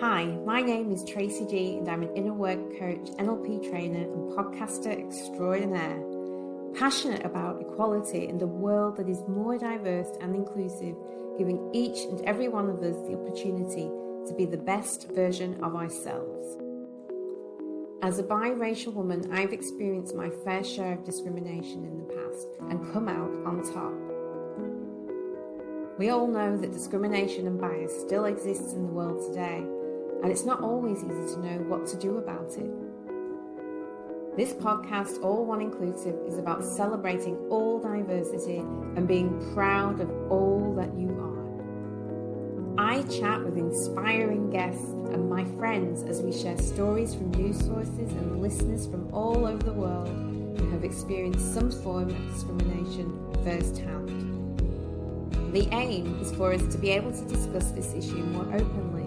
Hi, my name is Tracy G, and I'm an inner work coach, NLP trainer, and podcaster extraordinaire. Passionate about equality and a world that is more diverse and inclusive, giving each and every one of us the opportunity to be the best version of ourselves. As a biracial woman, I've experienced my fair share of discrimination in the past and come out on top. We all know that discrimination and bias still exists in the world today, and it's not always easy to know what to do about it. This podcast, All One Inclusive, is about celebrating all diversity and being proud of all that you are. I chat with inspiring guests and my friends as we share stories from news sources and listeners from all over the world who have experienced some form of discrimination firsthand. The aim is for us to be able to discuss this issue more openly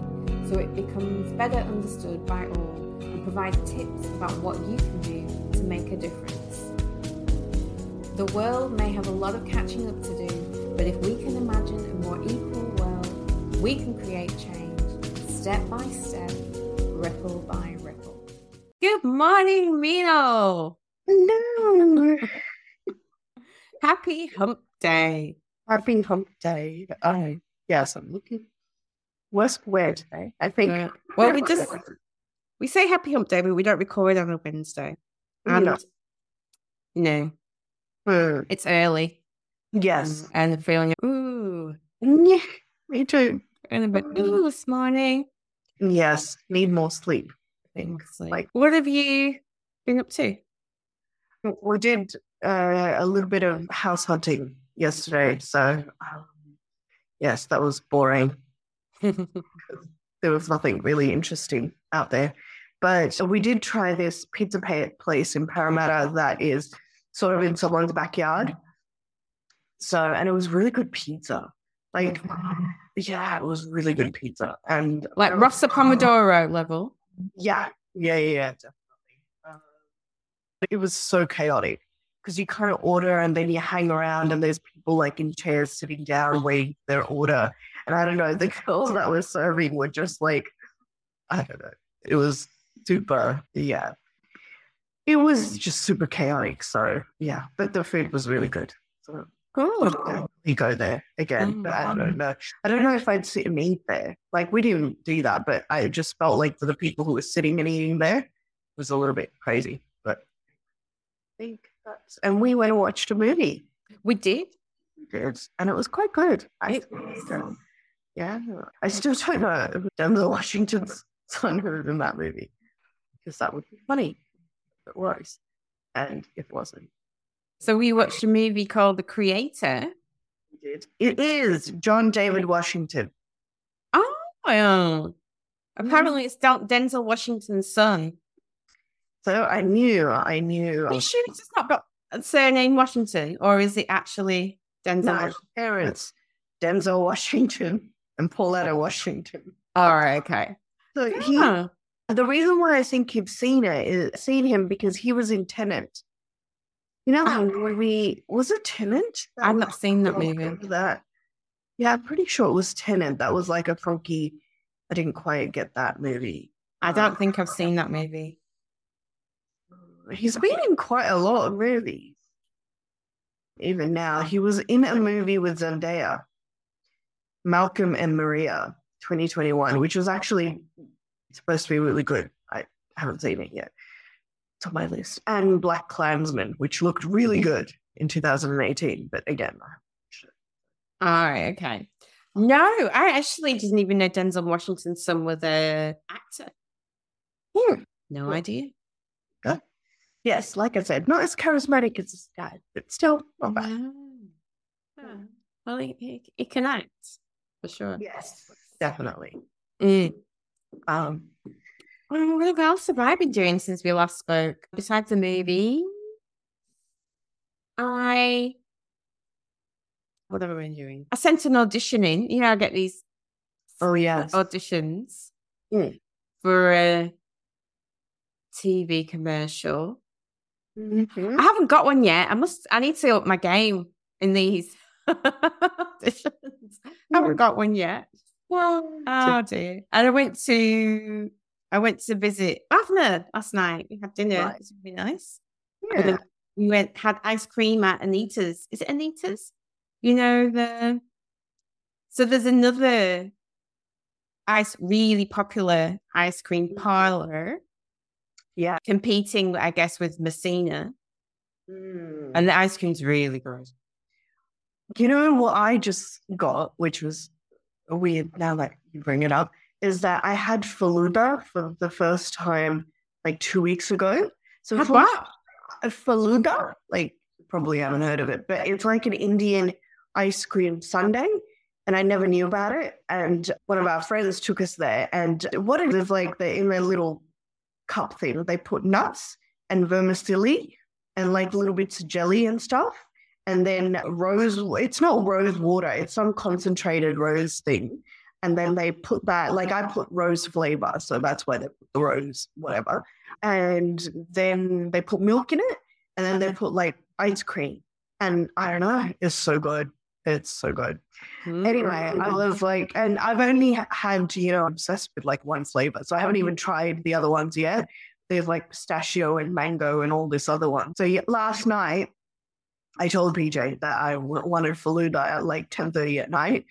so it becomes better understood by all and provides tips about what you can do to make a difference. The world may have a lot of catching up to do, but if we can imagine a more equal world, we can create change step by step, ripple by ripple. Good morning, Meenal. Hello. Happy hump day. Happy hump day. I yes, I'm looking worse weird today. I think. Uh, well, we just we say happy hump day, but we don't record on a Wednesday, and No. you know Hmm. it's early, Yes. and the feeling ooh, Yeah, me too. and a bit ooh this morning. Yes. Need more sleep. I think. It's like, Like- what have you been up to? We did uh, a little bit of house hunting yesterday, so um, yes, that was boring. There was nothing really interesting out there, but we did try this pizza place in Parramatta that is sort of in someone's backyard. So, and it was really good pizza. Like, yeah, it was really good pizza, and like Rosso Pomodoro level. Yeah, yeah, yeah, yeah, definitely. Uh, it was so chaotic because you kind of order and then you hang around and there's people like in chairs sitting down waiting for their order. And I don't know, the girls that were serving were just like, I don't know. It was super, yeah. It was just super chaotic. So yeah, but the food was really good. So Cool. we go there again. But I don't know. I don't know if I'd sit and eat there. Like we didn't do that, but I just felt like for the people who were sitting and eating there, it was a little bit crazy. But I think that's and we went and watched a movie. We did. It's- And it was quite good. I It. Yeah. I still don't know if Denzel Washington's son was in that movie. Because that would be funny if it was. And if it wasn't. So we watched a movie called The Creator. It it is John David Washington. Oh, Mm. apparently it's Denzel Washington's son. So I knew, I knew. Are you sure it's not got a surname Washington, or is it actually Denzel? No, parents, Denzel Washington and Pauletta Washington. All right, okay. So he, Oh, the reason why I think you've seen it is seen him because he was in Tenet. You know that Oh. movie? Was it Tenet? That I've was- not seen that oh, movie. That. Yeah, I'm pretty sure it was Tenet. That was like a funky. I didn't quite get that movie. I oh, don't think I've seen that movie. Oh, He's been in quite a lot of movies. Even now, he was in a movie with Zendaya, Malcolm and Marie, 2021, which was actually supposed to be really good. I haven't seen it yet. It's on my list. And Black Klansman, which looked really good in 2018. But again, All right, okay. No, I actually didn't even know Denzel Washington's son was a actor. Hmm. No idea. yes, like I said, not as charismatic as his dad, but still not bad. No. Oh, Well, he, he, he can act for sure. Yes, definitely. Mm. Um, Well, what else have I been doing since we last spoke? Besides the movie, I what have I been doing? I sent an audition in. You know, I get these oh, yes. auditions Mm. for a TV commercial. Mhm. I haven't got one yet. I must. I need to up my game in these auditions. I haven't got one yet. Well, oh dear. And I went to I went to visit Bavna last night. We had dinner. Right. It was really nice. Yeah. We went had ice cream at Anita's. Is it Anita's? You know the so there's another ice really popular ice cream mm-hmm. parlor. Yeah. Competing, I guess, with Messina. Mm. And the ice cream's really good. You know what I just got, which was weird now that you bring it up, is that I had Faluda for the first time like two weeks ago. So what? Faluda, like probably haven't heard of it, but it's like an Indian ice cream sundae and I never knew about it. And one of our friends took us there. And what it is like, they in their little cup thing, they put nuts and vermicelli and like little bits of jelly and stuff. And then rose, it's not rose water, it's some concentrated rose thing. And then they put that, like I put rose flavor. So that's why they put the rose, whatever. And then they put milk in it. And then they put like ice cream. And I don't know, it's so good. It's so good. Mm-hmm. Anyway, I was like, and I've only had, you know, obsessed with like one flavor. So I haven't even tried the other ones yet. There's like pistachio and mango and all this other one. So yeah, last night, I told PJ that I wanted Faluda at like 10.30 at night.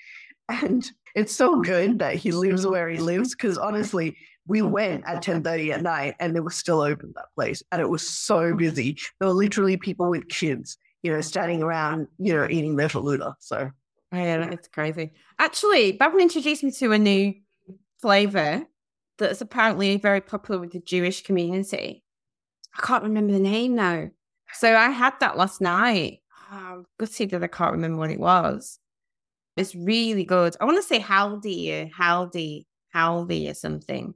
And it's so good that he lives where he lives because honestly, we went at 10.30 at night and it was still open that place. And it was so busy. There were literally people with kids you know, standing around, you know, eating their faluda. So, yeah, it's crazy. Actually, Babin introduced me to a new flavor that's apparently very popular with the Jewish community. I can't remember the name now. So I had that last night. Oh, gutted that I can't remember what it was. It's really good. I want to say haldi haldi, haldi or something.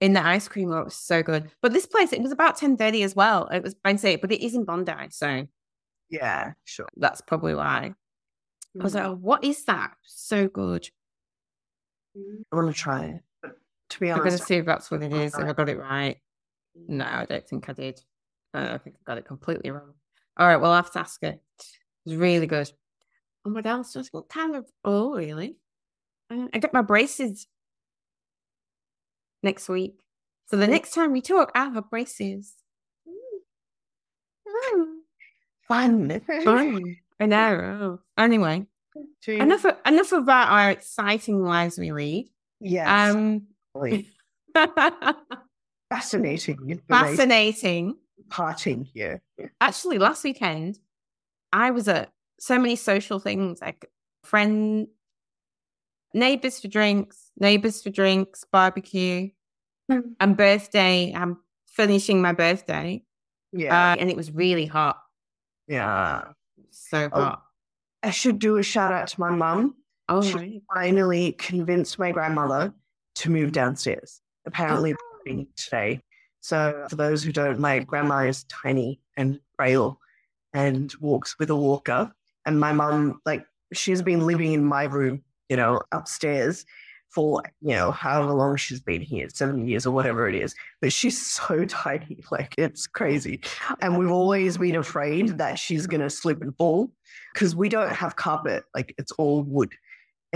In the ice cream, oh, it was so good. But this place, it was about ten thirty as well. It was I'd say, but it is in Bondi, so yeah, sure. That's probably why. Mm. I was like, mm. oh, what is that? So good. I want to try it. To be honest, I'm going to see if that's what it is, if I got it right. No, I don't think I did. I think I got it completely wrong. All right, well, I'll have to ask her. It was really good. And what else? Just what kind of? Oh, really? Uh, I get my braces next week. So the next time we talk, I have braces. Mm fun. fun. I know. Anyway, enough of, enough about our exciting lives we lead. Yes. Um, fascinating. Fascinating. Parting here. Actually, last weekend, I was at so many social things like friend, neighbors for drinks, neighbors for drinks, barbecue, hmm. and birthday. I'm finishing my birthday. Yeah. Uh, and it was really hot. Yeah. So oh, hot. I should do a shout out to my mum. Oh, she right. finally convinced my grandmother to move downstairs. Apparently, oh. today. So, for those who don't, my grandma is tiny and frail and walks with a walker. And my mum, like, she's been living in my room, you know, upstairs for, you know, however long she's been here, seven years or whatever it is. But she's so tiny, like it's crazy. And we've always been afraid that she's going to slip and fall because we don't have carpet, like it's all wood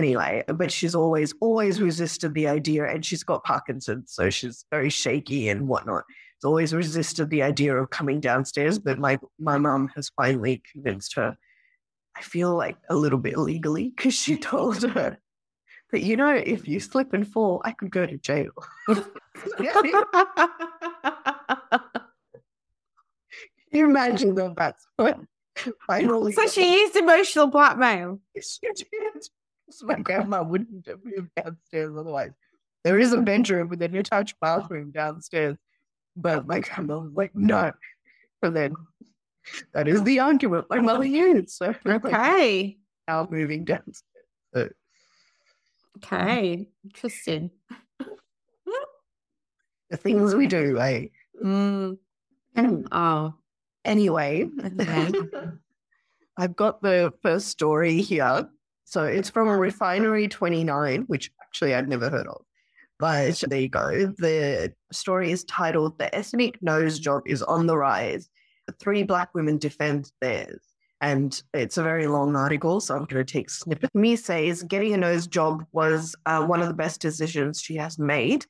anyway. But she's always, always resisted the idea, and she's got Parkinson's, so she's very shaky and whatnot. She's always resisted the idea of coming downstairs, but my my mom has finally convinced her. I feel like a little bit legally because she told her that you know, if you slip and fall, I could go to jail. you imagine that that's what finally. So she used emotional blackmail. She did. So my grandma wouldn't have moved downstairs otherwise. There is a bedroom with an attached bathroom downstairs, but my grandma was like, no. And then that is the argument my mother used. So okay, now moving downstairs. So, Okay, interesting. the things we do, eh? Mm. Oh, anyway, okay. I've got the first story here. So it's from a refinery 29, which actually I'd never heard of. But there you go. The story is titled The Ethnic Nose Job is on the Rise. Three black women defend theirs. and it's a very long article, so I'm going to take snippet. Me says getting a nose job was uh, one of the best decisions she has made.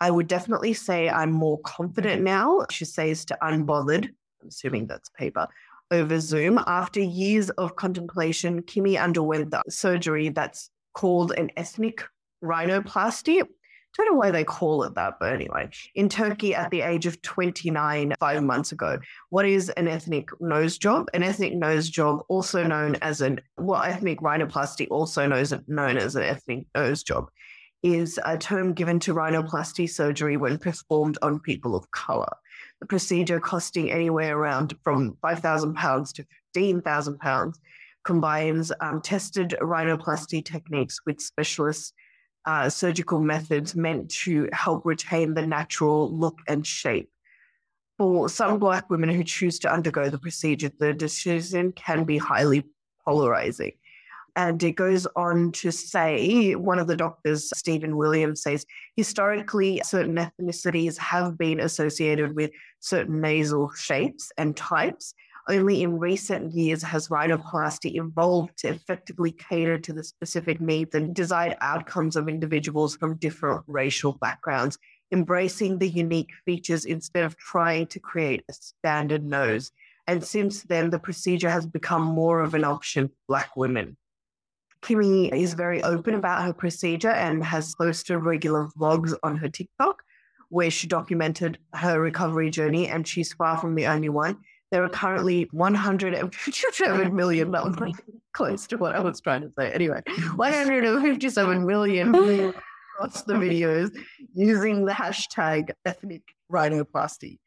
I would definitely say I'm more confident now. She says to Unbothered, I'm assuming that's paper, over Zoom. After years of contemplation, Kimmy underwent the surgery that's called an ethnic rhinoplasty. Don't know why they call it that, but anyway, in Turkey at the age of 29, five months ago. What is an ethnic nose job? An ethnic nose job, also known as an, well, ethnic rhinoplasty, also known, known as an ethnic nose job, is a term given to rhinoplasty surgery when performed on people of color. Procedure costing anywhere around from £5,000 to £15,000 combines um, tested rhinoplasty techniques with specialist uh, surgical methods meant to help retain the natural look and shape. For some Black women who choose to undergo the procedure, the decision can be highly polarizing. And it goes on to say, one of the doctors, Stephen Williams, says historically, certain ethnicities have been associated with certain nasal shapes and types. Only in recent years has rhinoplasty evolved to effectively cater to the specific needs and desired outcomes of individuals from different racial backgrounds, embracing the unique features instead of trying to create a standard nose. And since then, the procedure has become more of an option for Black women. Kimmy is very open about her procedure and has posted regular vlogs on her TikTok where she documented her recovery journey, and she's far from the only one. There are currently 157 million, that was oh close to what I was trying to say. Anyway, 157 million across the videos using the hashtag ethnic rhinoplasty.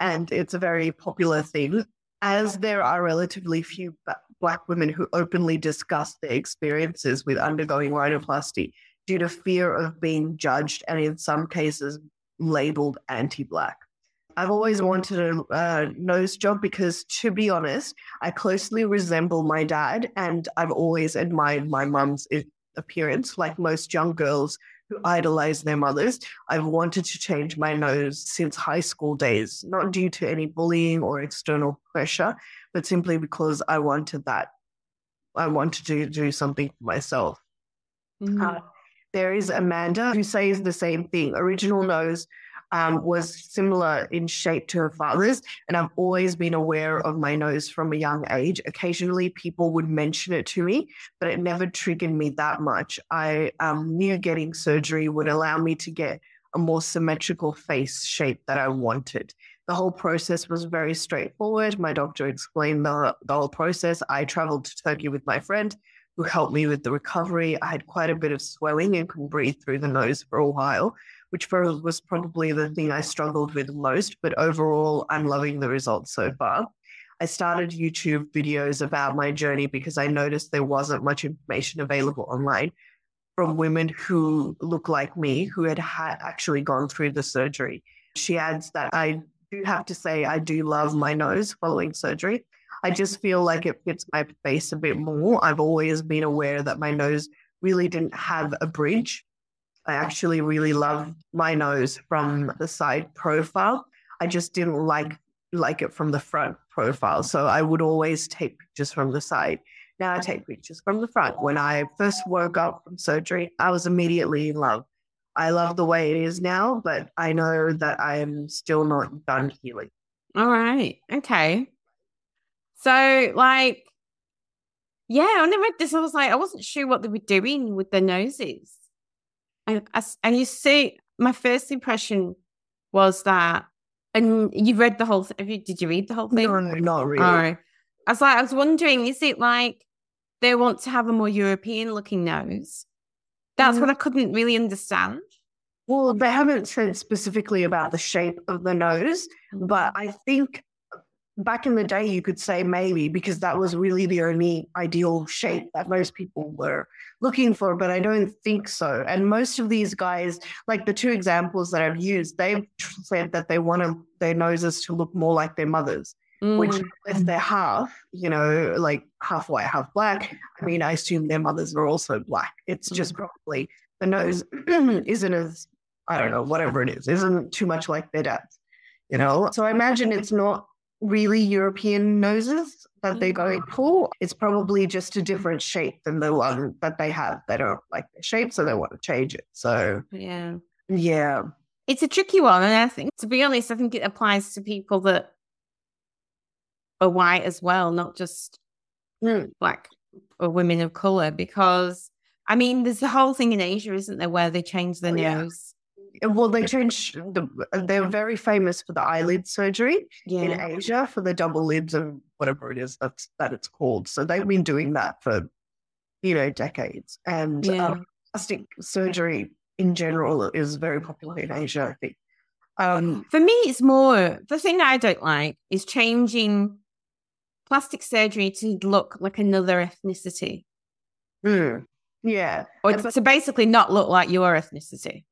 And it's a very popular thing, as there are relatively few Black women who openly discuss their experiences with undergoing rhinoplasty due to fear of being judged and, in some cases, labeled anti Black. I've always wanted a uh, nose job because, to be honest, I closely resemble my dad, and I've always admired my mum's appearance. Like most young girls who idolize their mothers, I've wanted to change my nose since high school days, not due to any bullying or external pressure, but simply because I wanted that. I wanted to do something for myself. Mm-hmm. Uh, there is Amanda who says the same thing. Original nose um, was similar in shape to her father's. And I've always been aware of my nose from a young age. Occasionally, people would mention it to me, but it never triggered me that much. I um, knew getting surgery would allow me to get a more symmetrical face shape that I wanted. The whole process was very straightforward. My doctor explained the, the whole process. I traveled to Turkey with my friend who helped me with the recovery. I had quite a bit of swelling and couldn't breathe through the nose for a while which was probably the thing I struggled with most. But overall, I'm loving the results so far. I started YouTube videos about my journey because I noticed there wasn't much information available online from women who look like me who had, had actually gone through the surgery. She adds that I do have to say I do love my nose following surgery. I just feel like it fits my face a bit more. I've always been aware that my nose really didn't have a bridge I actually really love my nose from the side profile. I just didn't like like it from the front profile. So I would always take pictures from the side. Now I take pictures from the front. When I first woke up from surgery, I was immediately in love. I love the way it is now, but I know that I am still not done healing. All right. Okay. So, like, yeah, when I read this, I was like, I wasn't sure what they were doing with their noses. And, and you see, my first impression was that, and you read the whole thing. Did you read the whole thing? No, no, not really. All right. I was like, I was wondering, is it like they want to have a more European looking nose? That's mm what I couldn't really understand. Well, they haven't said specifically about the shape of the nose, but I think back in the day, you could say maybe because that was really the only ideal shape that most people were looking for, but I don't think so. And most of these guys, like the two examples that I've used, they've said that they want their noses to look more like their mothers. Mm. Which, if they're half, you know, like half white, half black, I mean, I assume their mothers are also black. It's just mm. probably the nose isn't as, I don't know, whatever it is, isn't too much like their dads, you know? So I imagine it's not really European noses that they're going for. It's probably just a different shape than the one that they have. They don't like the shape, so they want to change it. So Yeah. yeah, It's a tricky one. And I think, to be honest, I think it applies to people that are white as well, not just Mm, black or women of color. Because, I mean, there's a whole thing in Asia, isn't there, where they change their Oh, yeah. nose. well, they changed. The, they're very famous for the eyelid surgery in Asia for the double lids and whatever it is that's that it's called. So they've been doing that for you know decades, and Yeah. um, plastic surgery in general is very popular in Asia. I think. Um, For me, it's more the thing I don't like is changing plastic surgery to look like another ethnicity mm, yeah, or And- to basically not look like your ethnicity.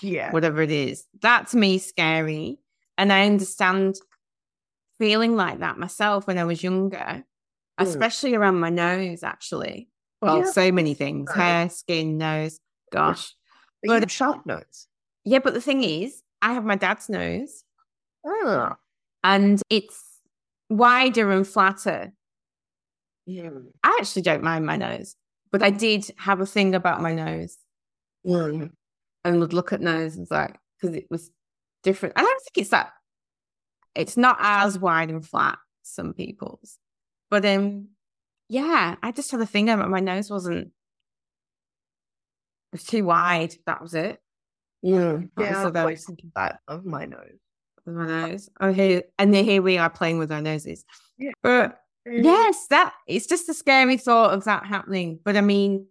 yeah, whatever it is. That to me is scary. And I understand feeling like that myself when I was younger, especially around my nose, actually. Well, Yeah. so many things Right. hair, skin, nose. Gosh. but but- sharp nose. Yeah, but the thing is, I have my dad's nose Oh, and it's wider and flatter. yeah. I actually don't mind my nose, but I did have a thing about my nose Mm, and would look at nose and like, because it was different. I don't think it's that, it's not as wide and flat, some people's. But um, yeah, I just had a thing about my nose wasn't, it was too wide. That was it. Yeah. That Yeah, I've very always thinking that of my nose. With my nose. Oh, here, and then here we are playing with our noses. Yeah. But yes, that it's just a scary thought of that happening. But I mean,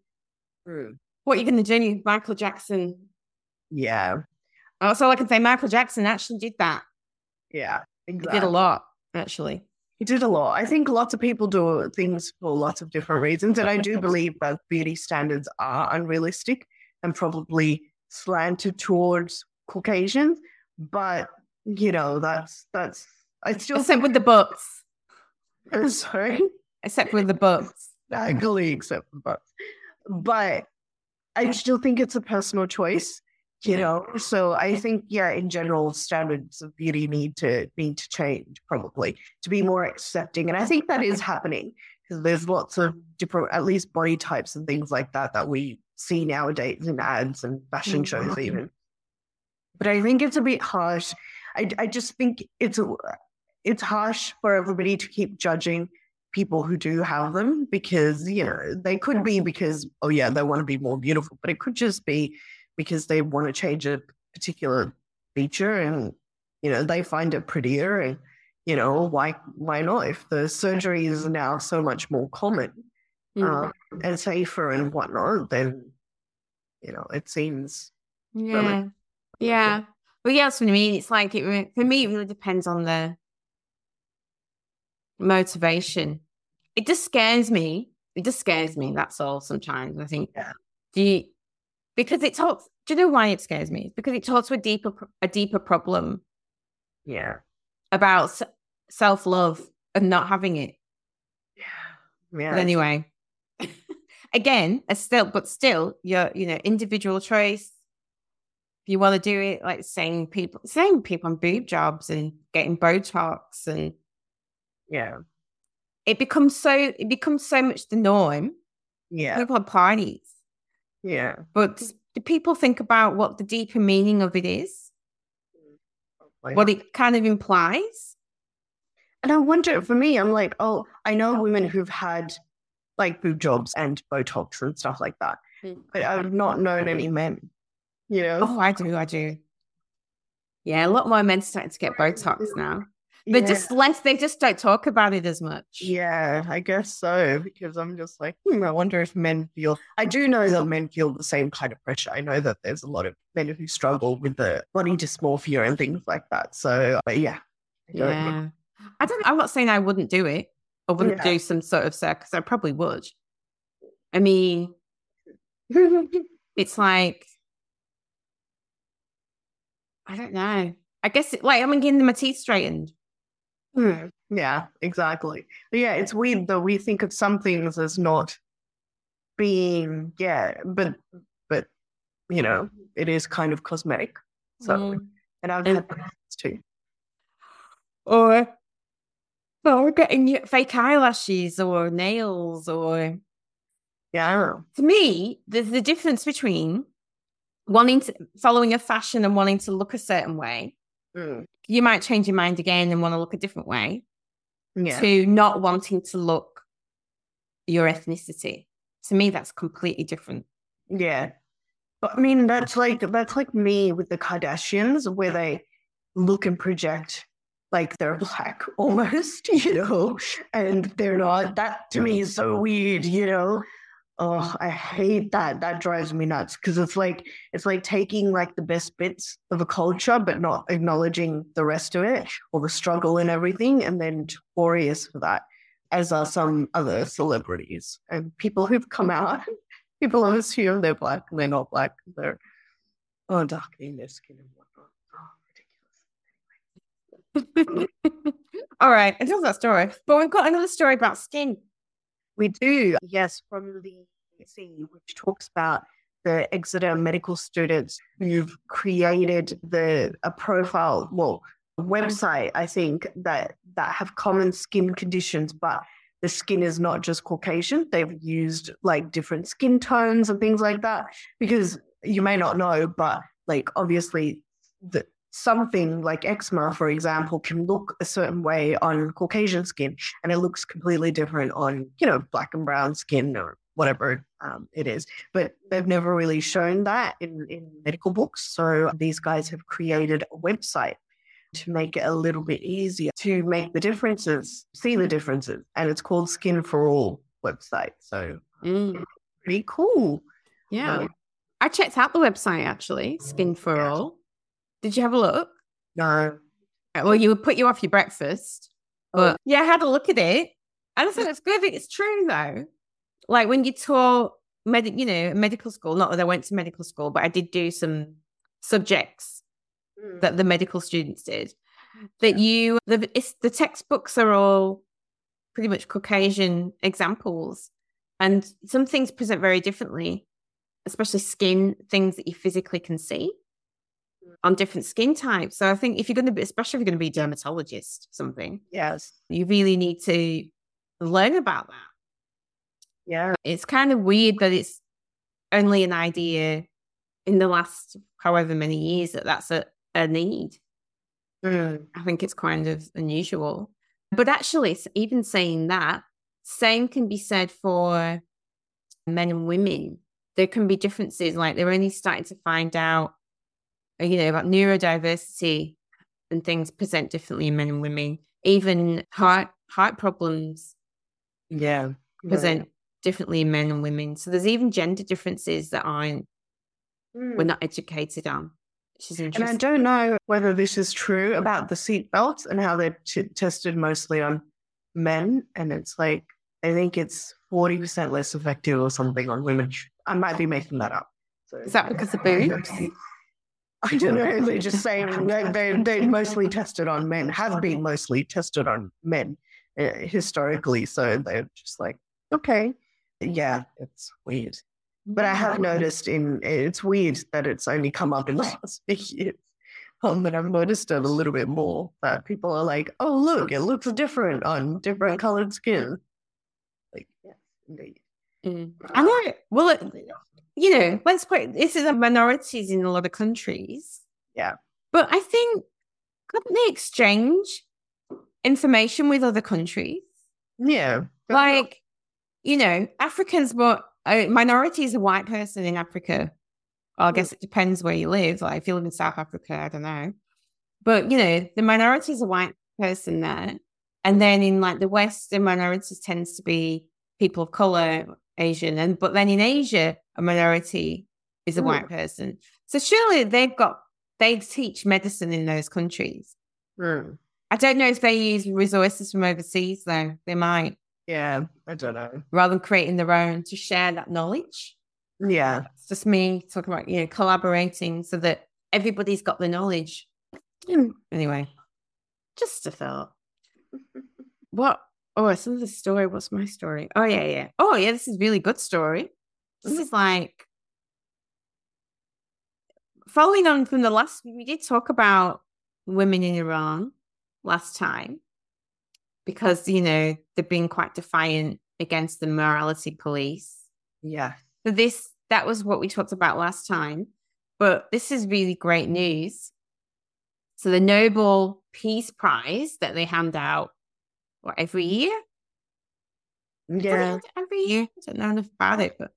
Mm, what are you going to do? Michael Jackson. Yeah, That's all I can say. Michael Jackson actually did that. yeah, He did a lot, actually. He did a lot. I think lots of people do things for lots of different reasons. And I do believe that beauty standards are unrealistic and probably slanted towards Caucasians. But, you know, that's, that's, I still Except with the butts. think, sorry, Except with the books. I fully accept the but, but I still think it's a personal choice. You know, so I think yeah, in general, standards of beauty need to need to change probably to be more accepting, and I think that is happening because there's lots of different, at least body types and things like that that we see nowadays in ads and fashion mm-hmm. shows even. Mm-hmm. But I think it's a bit harsh. I I just think it's a, it's harsh for everybody to keep judging people who do have them because you know they could be because oh yeah they want to be more beautiful, but it could just be because they want to change a particular feature and you know they find it prettier and you know why why not if the surgery is now so much more common Mm. um, and safer and whatnot then you know it seems yeah. Yeah. But yeah, that's what I mean. It's like, it, for me, it really depends on the motivation. It just scares me. It just scares me. That's all sometimes. I think, Yeah. do you, because it talks, do you know why it scares me? It's because it talks to a deeper, a deeper problem yeah about self love and not having it. yeah yeah But anyway, again, a still, but still, your you know individual choice. If you want to do it, like saying people, saying people on boob jobs and getting Botox, and yeah it becomes so it becomes so much the norm. yeah People have parties, yeah but do people think about what the deeper meaning of it is? Like- What it kind of implies? And I wonder, for me, I'm like, oh, I know women who've had like boob jobs and Botox and stuff like that, Mm. but I've not known any men, you know? Oh, I do, I do. Yeah, a lot more men starting to get Botox now. They're yeah. just less. They just don't talk about it as much. Yeah, I guess so, because I'm just like, hmm, I wonder if men feel. I do know that men feel the same kind of pressure. I know that there's a lot of men who struggle with the body dysmorphia and things like that. So, but yeah. I know. Yeah. I don't I'm not saying I wouldn't do it. I wouldn't Yeah. do some sort of circus. I probably would. I mean, it's like I don't know. I guess it, like I'm getting my teeth straightened. Hmm, Yeah, exactly. But yeah, it's weird though. We think of some things as not being, yeah, but, but, you know, it is kind of cosmetic. So, Mm. and I've And- had that too. Or or getting fake eyelashes or nails or Yeah. to me, there's the difference between wanting to following a fashion and wanting to look a certain way. Mm. You might change your mind again and want to look a different way Yeah. to not wanting to look your ethnicity. To me, that's completely different. Yeah. But I mean, that's like that's like me with the Kardashians, where they look and project like they're black almost, you know, and they're not. That to me is so weird, you know. Oh, I hate that. That drives me nuts because it's like it's like taking like the best bits of a culture, but not acknowledging the rest of it or the struggle and everything, and then notorious for that, as are some other celebrities and people who've come out people assume they're black and they're not black. They're oh, darkening their skin and whatnot. Oh, ridiculous. All right, told that story, but we've got another story about skin. We do, yes, from the C, which talks about the Exeter medical students who've created the a profile, well, a website, I think, that that have common skin conditions, but the skin is not just Caucasian. They've used like different skin tones and things like that. Because you may not know, but like obviously the something like eczema, for example, can look a certain way on Caucasian skin and it looks completely different on, you know, black and brown skin or whatever um, it is. But they've never really shown that in, in medical books. So these guys have created a website to make it a little bit easier to make the differences, see the differences. And it's called Skin for All website. So Mm, pretty cool. yeah, Um, I checked out the website actually, Skin for Yeah. All. Did you have a look? no. Well, you would put you off your breakfast, but yeah, I had a look at it, and I thought it's good. It's true though. Like when you taught med, you know, medical school. Not that I went to medical school, but I did do some subjects Mm. that the medical students did. That you, the it's, the textbooks are all pretty much Caucasian examples, and some things present very differently, especially skin things that you physically can see on different skin types. So I think if you're going to be, especially if you're going to be a dermatologist, something Yes. you really need to learn about that. Yeah. It's kind of weird that it's only an idea in the last however many years that that's a, a need. Mm. I think it's kind of unusual. But actually, even saying that, same can be said for men and women. There can be differences. Like they're only starting to find out, uh, you know, about neurodiversity and things present differently in men and women. Even heart heart problems Yeah. present differently in men and women. So there's even gender differences that aren't Mm. we're not educated on, which is And I don't know whether this is true about the seatbelts and how they're t- tested mostly on men. And it's like, I think it's 40% less effective or something on women. I might be making that up. So, Is that because of boobs? I don't know. They're just saying they, they, they mostly tested on men, have been mostly tested on men uh, historically. So they're just like, okay. Yeah, it's weird. But I have noticed in it's weird that it's only come up in the last few years. Um, but I've noticed it a little bit more that people are like, oh, look, it looks different on different colored skin. Like, yes, indeed. Mm. I know. Well, it, you know, let's put this is a minorities in a lot of countries. Yeah. But I think couldn't they exchange information with other countries? Yeah. Like, you know, Africans, but a minority is a white person in Africa. Well, I guess it depends where you live. Like, if you live in South Africa, I don't know. But, you know, the minority is a white person there. And then in like the West, the minorities tends to be people of color, Asian. And but then in Asia, a minority is a Mm. white person. So surely they've got they teach medicine in those countries. Mm. I don't know if they use resources from overseas though. They might Yeah, I don't know. rather than creating their own to share that knowledge. Yeah. It's just me talking about, you know, collaborating so that everybody's got the knowledge. Anyway, just a thought. What? Oh, it's another story. What's my story? Oh, yeah, yeah. Oh, yeah, this is really good story. This mm-hmm. is like following on from the last, we did talk about women in Iran last time. Because, you know, they've been quite defiant against the morality police. Yeah. So this that was what we talked about last time. But this is really great news. So the Nobel Peace Prize that they hand out what, every year? Yeah. Every year. I don't know enough about it, but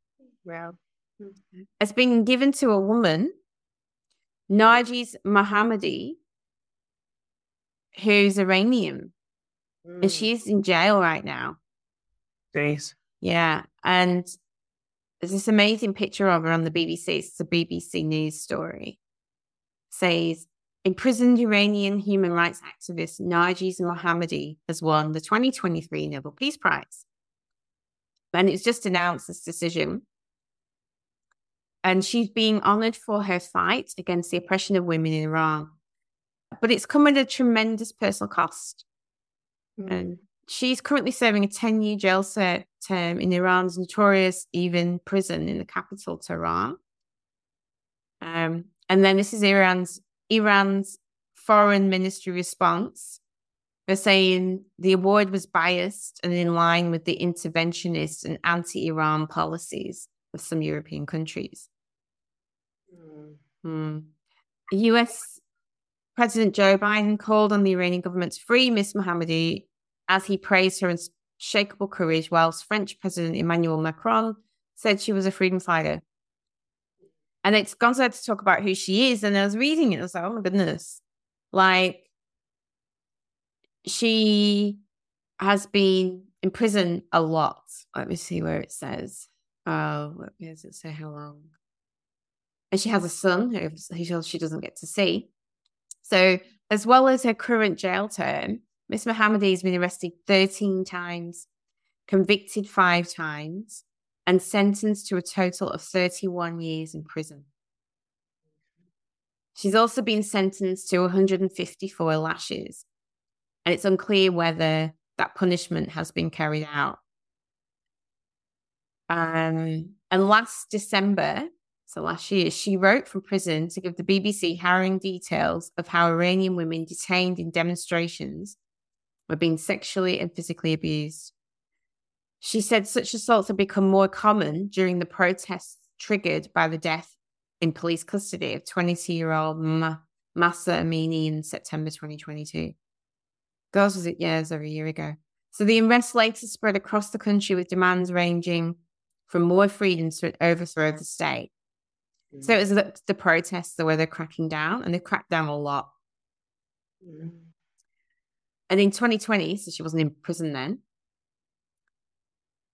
Yeah. Hmm. it's been given to a woman, Narges Mohammadi, who's Iranian. And mm. she's in jail right now. Jeez. Yeah. And there's this amazing picture of her on the BBC. It's a BBC News story. Says imprisoned Iranian human rights activist Narges Mohammadi has won the 2023 Nobel Peace Prize. And it's just announced this decision. And she's being honored for her fight against the oppression of women in Iran. But it's come at a tremendous personal cost. And she's currently serving a 10 year jail term in Iran's notorious Evin prison in the capital, Tehran. Um, and then this is Iran's Iran's foreign ministry response. They're saying the award was biased and in line with the interventionist and anti Iran policies of some European countries. Hmm. US President Joe Biden called on the Iranian government to free Miss Mohammadi as he praised her unshakable courage, whilst French President Emmanuel Macron said she was a freedom fighter. And it's gone on to talk about who she is. And I was reading it, I was like, oh my goodness. Like, she has been in prison a lot. Let me see where it says. Oh, where does it say how long? And she has a son who she doesn't get to see. So, as well as her current jail term, Miss Mohammadi has been arrested 13 times, convicted five times, and sentenced to a total of 31 years in prison. She's also been sentenced to 154 lashes, and it's unclear whether that punishment has been carried out. Um, and last December, so last year, she wrote from prison to give the BBC harrowing details of how Iranian women detained in demonstrations were being sexually and physically abused. She said such assaults had become more common during the protests triggered by the death in police custody of 22 year old Ma- Mahsa Amini in September 2022. Girls was it years over a year ago. So the unrest later spread across the country with demands ranging from more freedom to an overthrow of the state. So mm. it was the, the protests where they're cracking down, and they cracked down a lot. Mm. And in 2020, so she wasn't in prison then,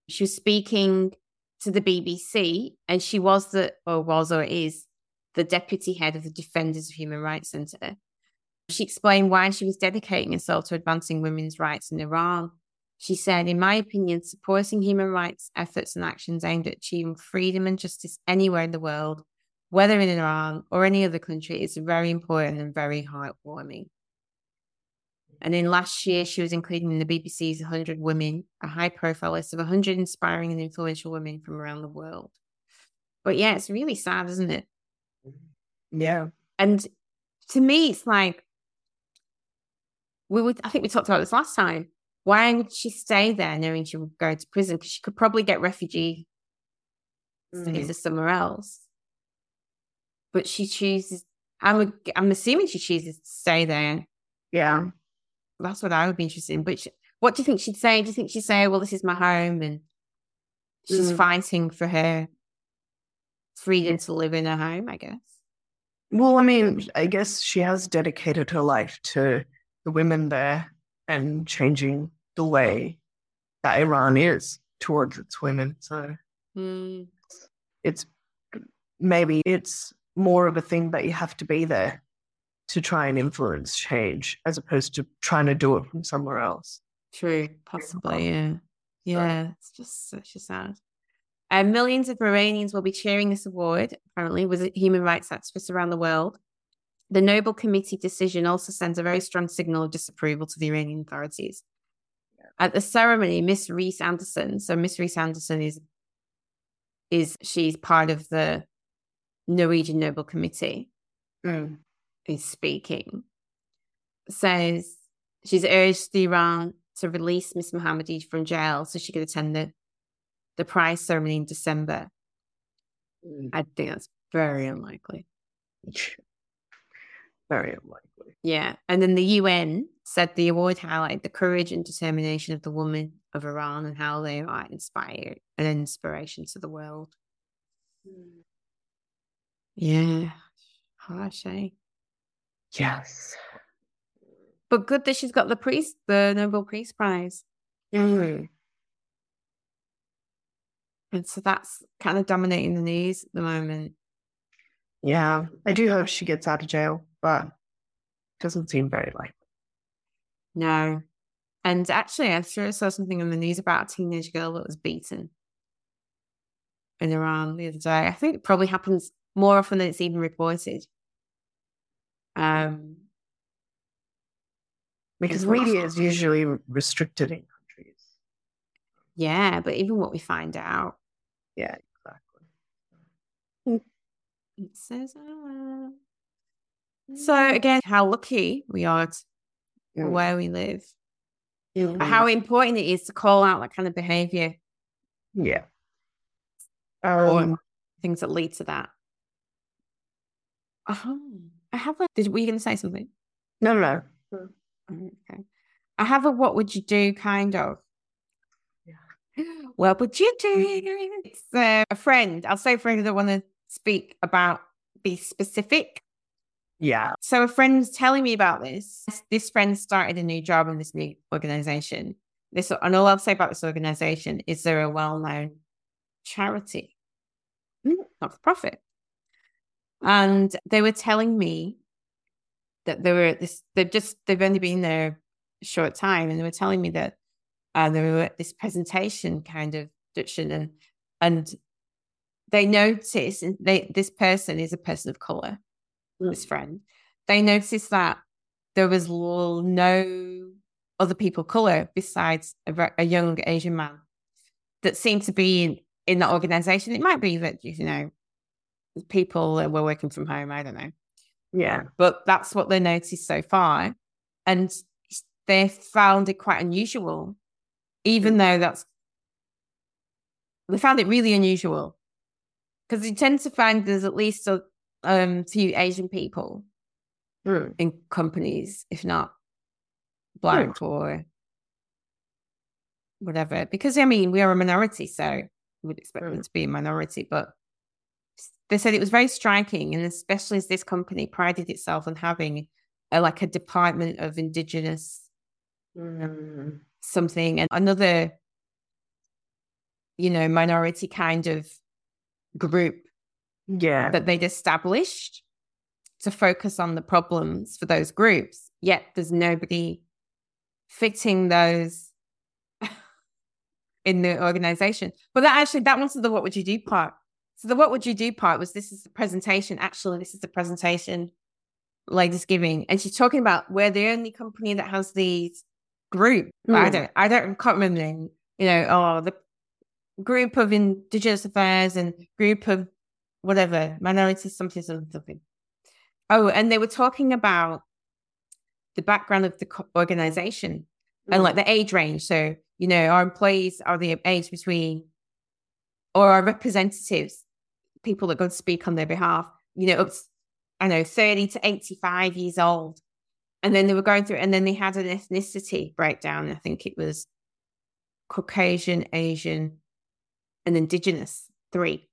she was speaking to the BBC, and she was the, or was, or is, the deputy head of the Defenders of Human Rights Centre. She explained why she was dedicating herself to advancing women's rights in Iran. She said, In my opinion, supporting human rights efforts and actions aimed at achieving freedom and justice anywhere in the world, whether in Iran or any other country, is very important and very heartwarming. And in last year, she was included in the BBC's 100 Women, a high profile list of 100 inspiring and influential women from around the world. But yeah, it's really sad, isn't it? Yeah. And to me, it's like, we would, I think we talked about this last time. Why would she stay there knowing she would go to prison? Because she could probably get refugee status Mhm. somewhere else. But she chooses, I'm, I'm assuming she chooses to stay there Yeah. that's what I would be interested in. But she, what do you think she'd say? Do you think she'd say, "Well, this is my home," and she's Mm. fighting for her freedom to live in her home? I guess. Well, I mean, I guess she has dedicated her life to the women there and changing the way that Iran is towards its women. So Hmm. it's maybe it's more of a thing that you have to be there to try and influence change as opposed to trying to do it from somewhere else. True, possibly. Yeah, yeah. It's just such a sad. And millions of Iranians will be cheering this award. Apparently, with human rights activists around the world. The Nobel Committee decision also sends a very strong signal of disapproval to the Iranian authorities. At the ceremony, Miss Reiss-Andersen, so Miss Reiss-Andersen is is she's part of the Norwegian Nobel Committee, is speaking, says she's urged Iran to release Miss Mohammadi from jail so she could attend the, the prize ceremony in December. Mm. I think that's very unlikely. Very unlikely. Yeah. And then the UN said the award highlighted the courage and determination of the women of Iran and how they are inspired an inspiration to the world. Yeah. Harsh, eh? Yes. But good that she's got the priest, the Nobel Peace Prize. Mm. And so that's kind of dominating the news at the moment. Yeah. I do hope she gets out of jail, but doesn't seem very likely. No. And actually, I sure saw something on the news about a teenage girl that was beaten in Iran the other day. I think it probably happens more often than it's even reported. Um, Because media is usually restricted in countries. yeah, but even what we find out, Yeah, exactly. it says. Uh... So again, how lucky we are to Mm. where we live. Mm. How important it is to call out that kind of behavior, Yeah. Or- Um, things that lead to that. Oh, I have a. Did were you going to say something? no, no, no. Okay. I have a what would you do kind of. Yeah. What would you do? It's uh, a friend. I'll say friend that I want to speak about, be specific. Yeah. So a friend's telling me about this. This friend started a new job in this new organization. This and all I'll say about this organization is they're a well-known charity, Mm. not for profit. And they were telling me that they were this. They've just they've only been there a short time, and they were telling me that uh, they were at this presentation kind of production, and and they noticed and they this person is a person of color this friend, they noticed that there was no other people color besides a, a young Asian man that seemed to be in, in that organization. It might be that, you know, people that were working from home. I don't know. Yeah. But that's what they noticed so far. And they found it quite unusual, even though that's, they found it really unusual because you tend to find there's at least a um, few Asian people Mm. in companies, if not black or whatever. Because I mean, we are a minority, so we would expect them Mm. to be a minority. But they said it was very striking, and especially as this company prided itself on having a, like a department of indigenous Mm. something and another, you know, minority kind of group Yeah. that they'd established to focus on the problems for those groups. Yet there's nobody fitting those in the organization. But that actually, that wasn't the what would you do part. So the what would you do part was this is the presentation. Actually, this is the presentation ladies giving. And she's talking about we're the only company that has these group. I Hmm. don't, I don't, can't remember the name, you know, oh, the group of indigenous affairs and group of whatever, minorities, something, something, something. Oh, and they were talking about the background of the organization and like the age range. So, you know, our employees are the age between, or our representatives, people that go to speak on their behalf, you know, up, to, I know, 30 to 85 years old. And then they were going through, and then they had an ethnicity breakdown. I think it was Caucasian, Asian, and Indigenous, three.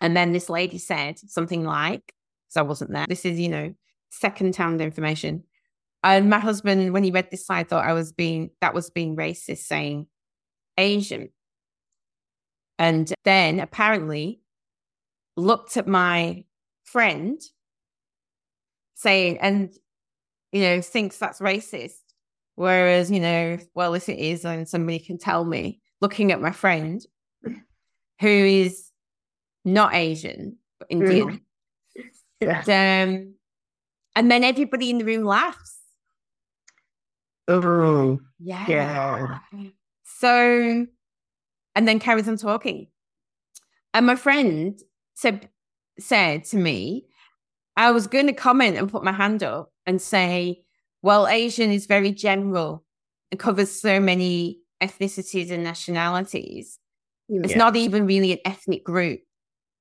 And then this lady said something like, because I wasn't there, this is, you know, second hand information. And my husband, when he read this slide, thought I was being, that was being racist, saying Asian. And then apparently looked at my friend saying, and, you know, thinks that's racist. Whereas, you know, well, if it is, then somebody can tell me, looking at my friend who is not Asian, but Indian. Yeah. Um, and then everybody in the room laughs. Oh. Yeah. Yeah. So, and then carries on talking. And my friend said said to me, I was going to comment and put my hand up and say, well, Asian is very general and covers so many ethnicities and nationalities. It's not even really an ethnic group.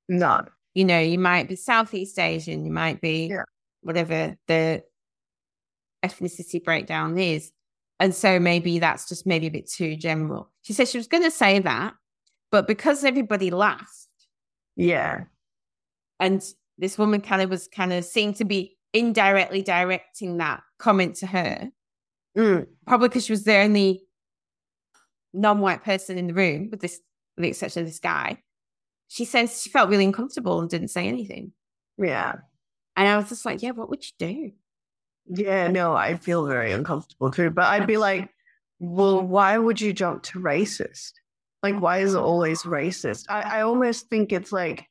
No. You know, you might be Southeast Asian, you might be Yeah. whatever the ethnicity breakdown is. And so maybe that's just maybe a bit too general. She said she was going to say that, but because everybody laughed Yeah. and this woman kind of was kind of seemed to be indirectly directing that comment to her, Mm. probably because she was the only non-white person in the room with this with the exception of this guy. She says she felt really uncomfortable and didn't say anything. Yeah. And I was just like, yeah, what would you do? Yeah, no, I feel very uncomfortable too. But I'd be like, well, why would you jump to racist? Like, why is it always racist? I, I almost think it's like,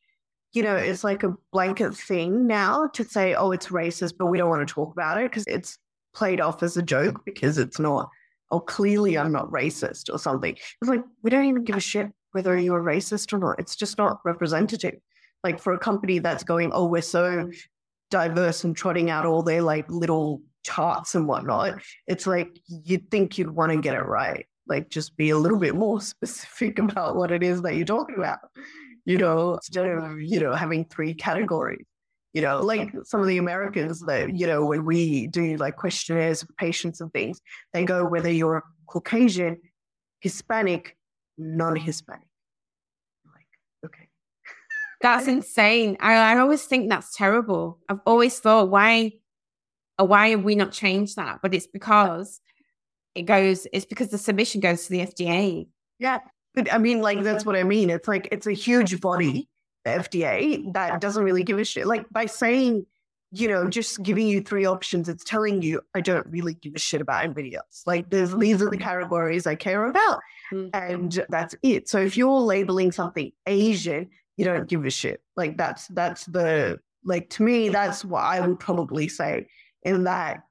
you know, it's like a blanket thing now to say, oh, it's racist, but we don't want to talk about it because it's played off as a joke because it's not, oh, clearly I'm not racist or something. It's like, we don't even give a shit whether you're racist or not. It's just not representative. Like for a company that's going, oh, we're so diverse and trotting out all their like little charts and whatnot, it's like you'd think you'd want to get it right. Like just be a little bit more specific about what it is that you're talking about. You know, instead of, you know, having three categories. You know, like some of the Americans that, you know, when we do like questionnaires for patients and things, they go whether you're Caucasian, Hispanic, non-Hispanic. Like, okay. That's insane. I, I always think that's terrible. I've always thought, why, why have we not changed that? But it's because it goes. It's because the submission goes to the FDA. Yeah. I mean, like, that's what I mean. It's like, it's a huge body, the FDA, that doesn't really give a shit. Like, by saying, you know, just giving you three options, it's telling you, I don't really give a shit about anybody else. Like, there's, these are the categories I care about. Mm. And that's it. So if you're labeling something Asian, you don't give a shit. Like, that's, that's the, like, to me, that's what I would probably say in that.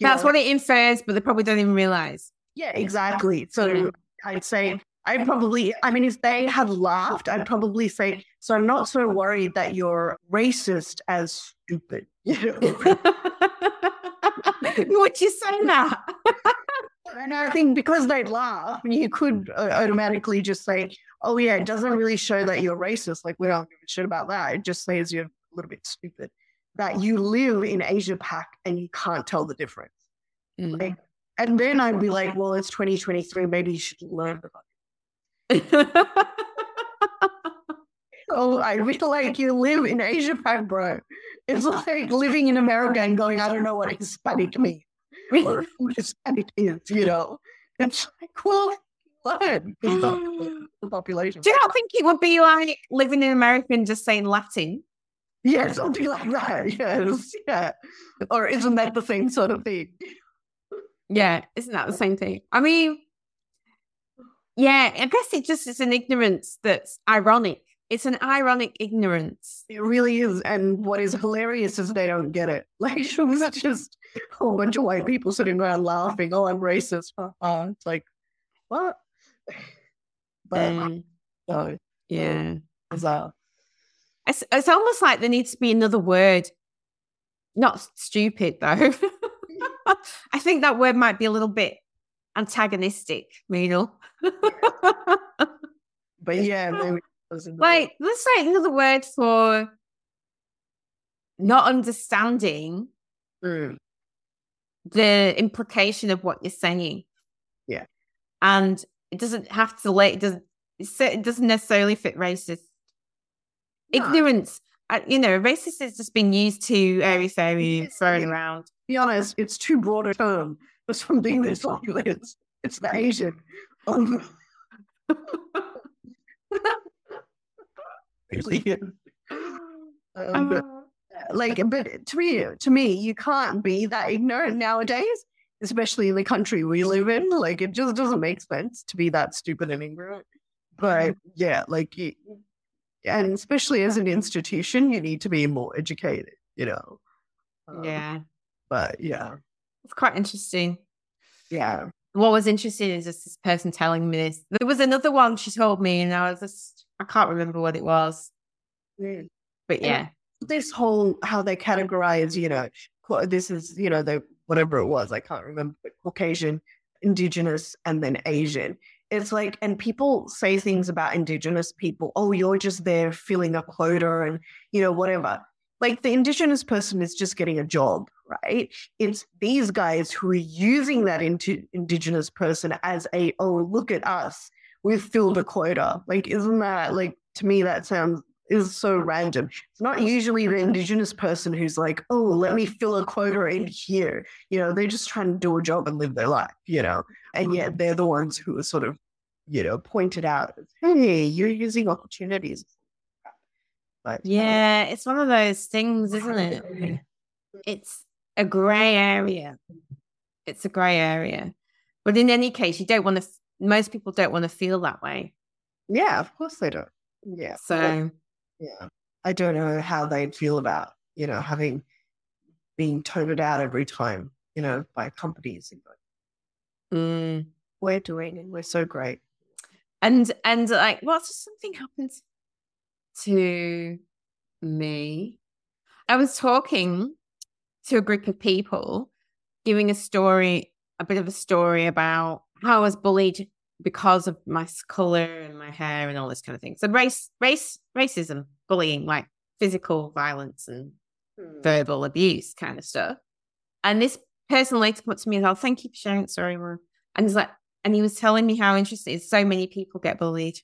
That's know? what it infers, but they probably don't even realize. Yeah, exactly. So I'd say I probably, I mean, if they had laughed, I'd probably say, so I'm not so worried that you're racist as stupid. You know? Would you say that? and I think because they'd laugh, you could uh, automatically just say, oh, yeah, it doesn't really show that you're racist. Like, we don't give a shit about that. It just says you're a little bit stupid. That you live in Asia Pac and you can't tell the difference. Mm. Like, and then I'd be like, well, it's 2023. Maybe you should learn about it. Oh, I feel like you live in Asia Pac, bro. It's like living in America and going, I don't know what Hispanic means or who Hispanic is, you know? It's like, well, learn the population. Do you not think it would be like living in America and just saying Latin? Yeah, something like that. Yes. Yeah. Or isn't that the same sort of thing? Yeah, isn't that the same thing? I mean, yeah, I guess it just is an ignorance that's ironic. It's an ironic ignorance. It really is. And what is hilarious is they don't get it. Like, it was just a whole bunch of white people sitting around laughing. Oh, I'm racist. Uh, it's like, what? But Um, no, yeah. bizarre. It's, it's almost like there needs to be another word. Not stupid, though. I think that word might be a little bit antagonistic, Meenal. But yeah, maybe it was in like, let's say another word for not understanding Mm, the implication of what you're saying. Yeah. And it doesn't have to like it doesn't it doesn't necessarily fit racist. No. Ignorance. Uh, you know, racist has just been used to airy fairy Yeah, thrown yeah. around. be honest, it's too broad a term for something that's like this. It's the Asian. Um. Um, but, like, but to me, to me, you can't be that ignorant nowadays, especially in the country we live in. Like, it just doesn't make sense to be that stupid and ignorant. But yeah, like, you, and especially as an institution, you need to be more educated. You know. Um, yeah. But yeah, It's quite interesting. yeah. What was interesting is just this person telling me this. There was another one she told me, and I was just I can't remember what it was. Mm. But Yeah. yeah. this whole how they categorize, you know, this is, you know, the whatever it was, I can't remember, but Caucasian, Indigenous and then Asian. It's like, and people say things about Indigenous people, oh, you're just there filling a quota and, you know, whatever. Like the Indigenous person is just getting a job, right? It's these guys who are using that into Indigenous person as a, oh, look at us, we've filled a quota. Like, isn't that, like, to me, that sounds is so random. It's not usually the indigenous person who's like, oh, let me fill a quota in here. You know, they're just trying to do a job and live their life, you know, and yet they're the ones who are sort of, you know, pointed out, hey, you're using opportunities. But, yeah, it's one of those things, isn't it? It's a grey area. It's a grey area. But in any case, you don't want to, most people don't want to feel that way. Yeah, of course they don't. Yeah. So yeah. I don't know how they'd feel about, you know, having being toted out every time, you know, by companies. Mm. We're doing and we're so great. And and like what something happened to me. I was talking to a group of people, giving a story, a bit of a story about how I was bullied because of my color and my hair and all this kind of thing. So race, race, racism, bullying, like physical violence and hmm. verbal abuse kind of stuff. And this person later put to me, "Oh, thank you for sharing sorry, more." And he's like, and he was telling me how interesting so many people get bullied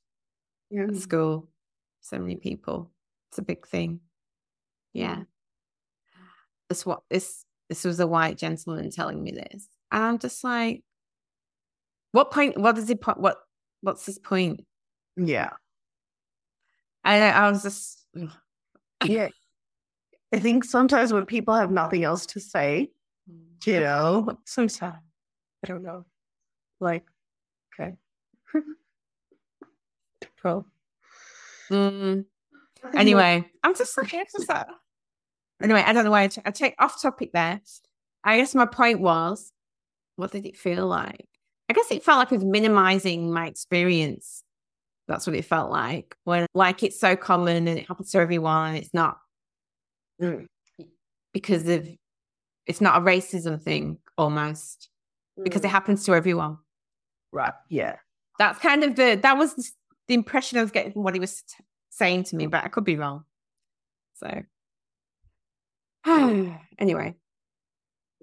yeah. at school. So many people. It's a big thing. Yeah. This what this this was a white gentleman telling me this. And I'm just like, what point? what does he it? What What's his point? Yeah. I I was just yeah. I think sometimes when people have nothing else to say, mm. you know, so sad. I don't know. Like, okay. well. Mm. Anyway, I'm just like, it's just that. Anyway, I don't know why I, t- I take off topic there. I guess my point was, what did it feel like? I guess it felt like it was minimizing my experience. That's what it felt like when, like, it's so common and it happens to everyone. And it's not mm. because of, it's not a racism thing almost mm. because it mm. happens to everyone. Right. Yeah. That's kind of the, that was the impression I was getting from what he was t- saying to me, but I could be wrong. So, anyway,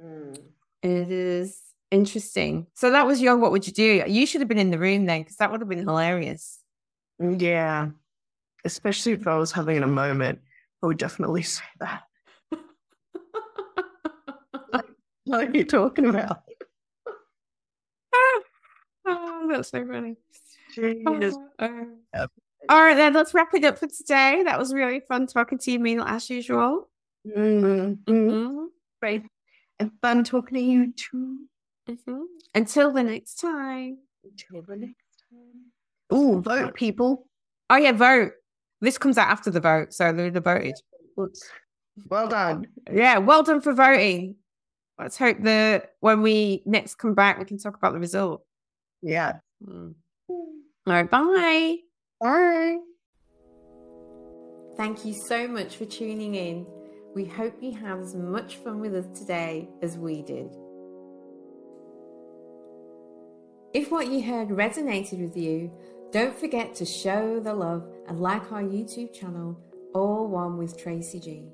mm. it is Interesting. So that was your what would you do? You should have been in the room then because that would have been hilarious. Mm, yeah. Especially if I was having a moment, I would definitely say that. what are you talking about? Oh, that's so funny. Oh, uh, yep. All right, then let's wrap it up for today. That was really fun talking to you, Mean, as usual. Mm-hmm. Mm-hmm. Great. And fun talking to you too. Mm-hmm. Until the next time. Until the next time. Oh, vote, people. Oh, yeah, vote. This comes out after the vote. So they're the voted. Well done. Yeah, well done for voting. Let's hope that when we next come back, we can talk about the result. Yeah. Mm. All right, bye. Bye. Thank you so much for tuning in. We hope you have as much fun with us today as we did. If what you heard resonated with you, don't forget to show the love and like our YouTube channel, All One with Tracy G.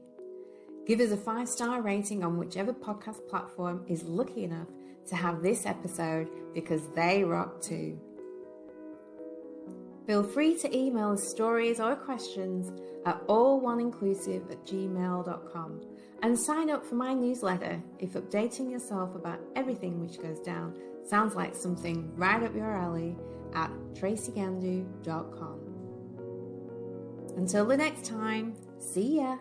Give us a five star rating on whichever podcast platform is lucky enough to have this episode because they rock too. Feel free to email us stories or questions at alloneinclusive at gmail.com and sign up for my newsletter if updating yourself about everything which goes down Sounds like something right up your alley at tracygandu.com. Until the next time, see ya!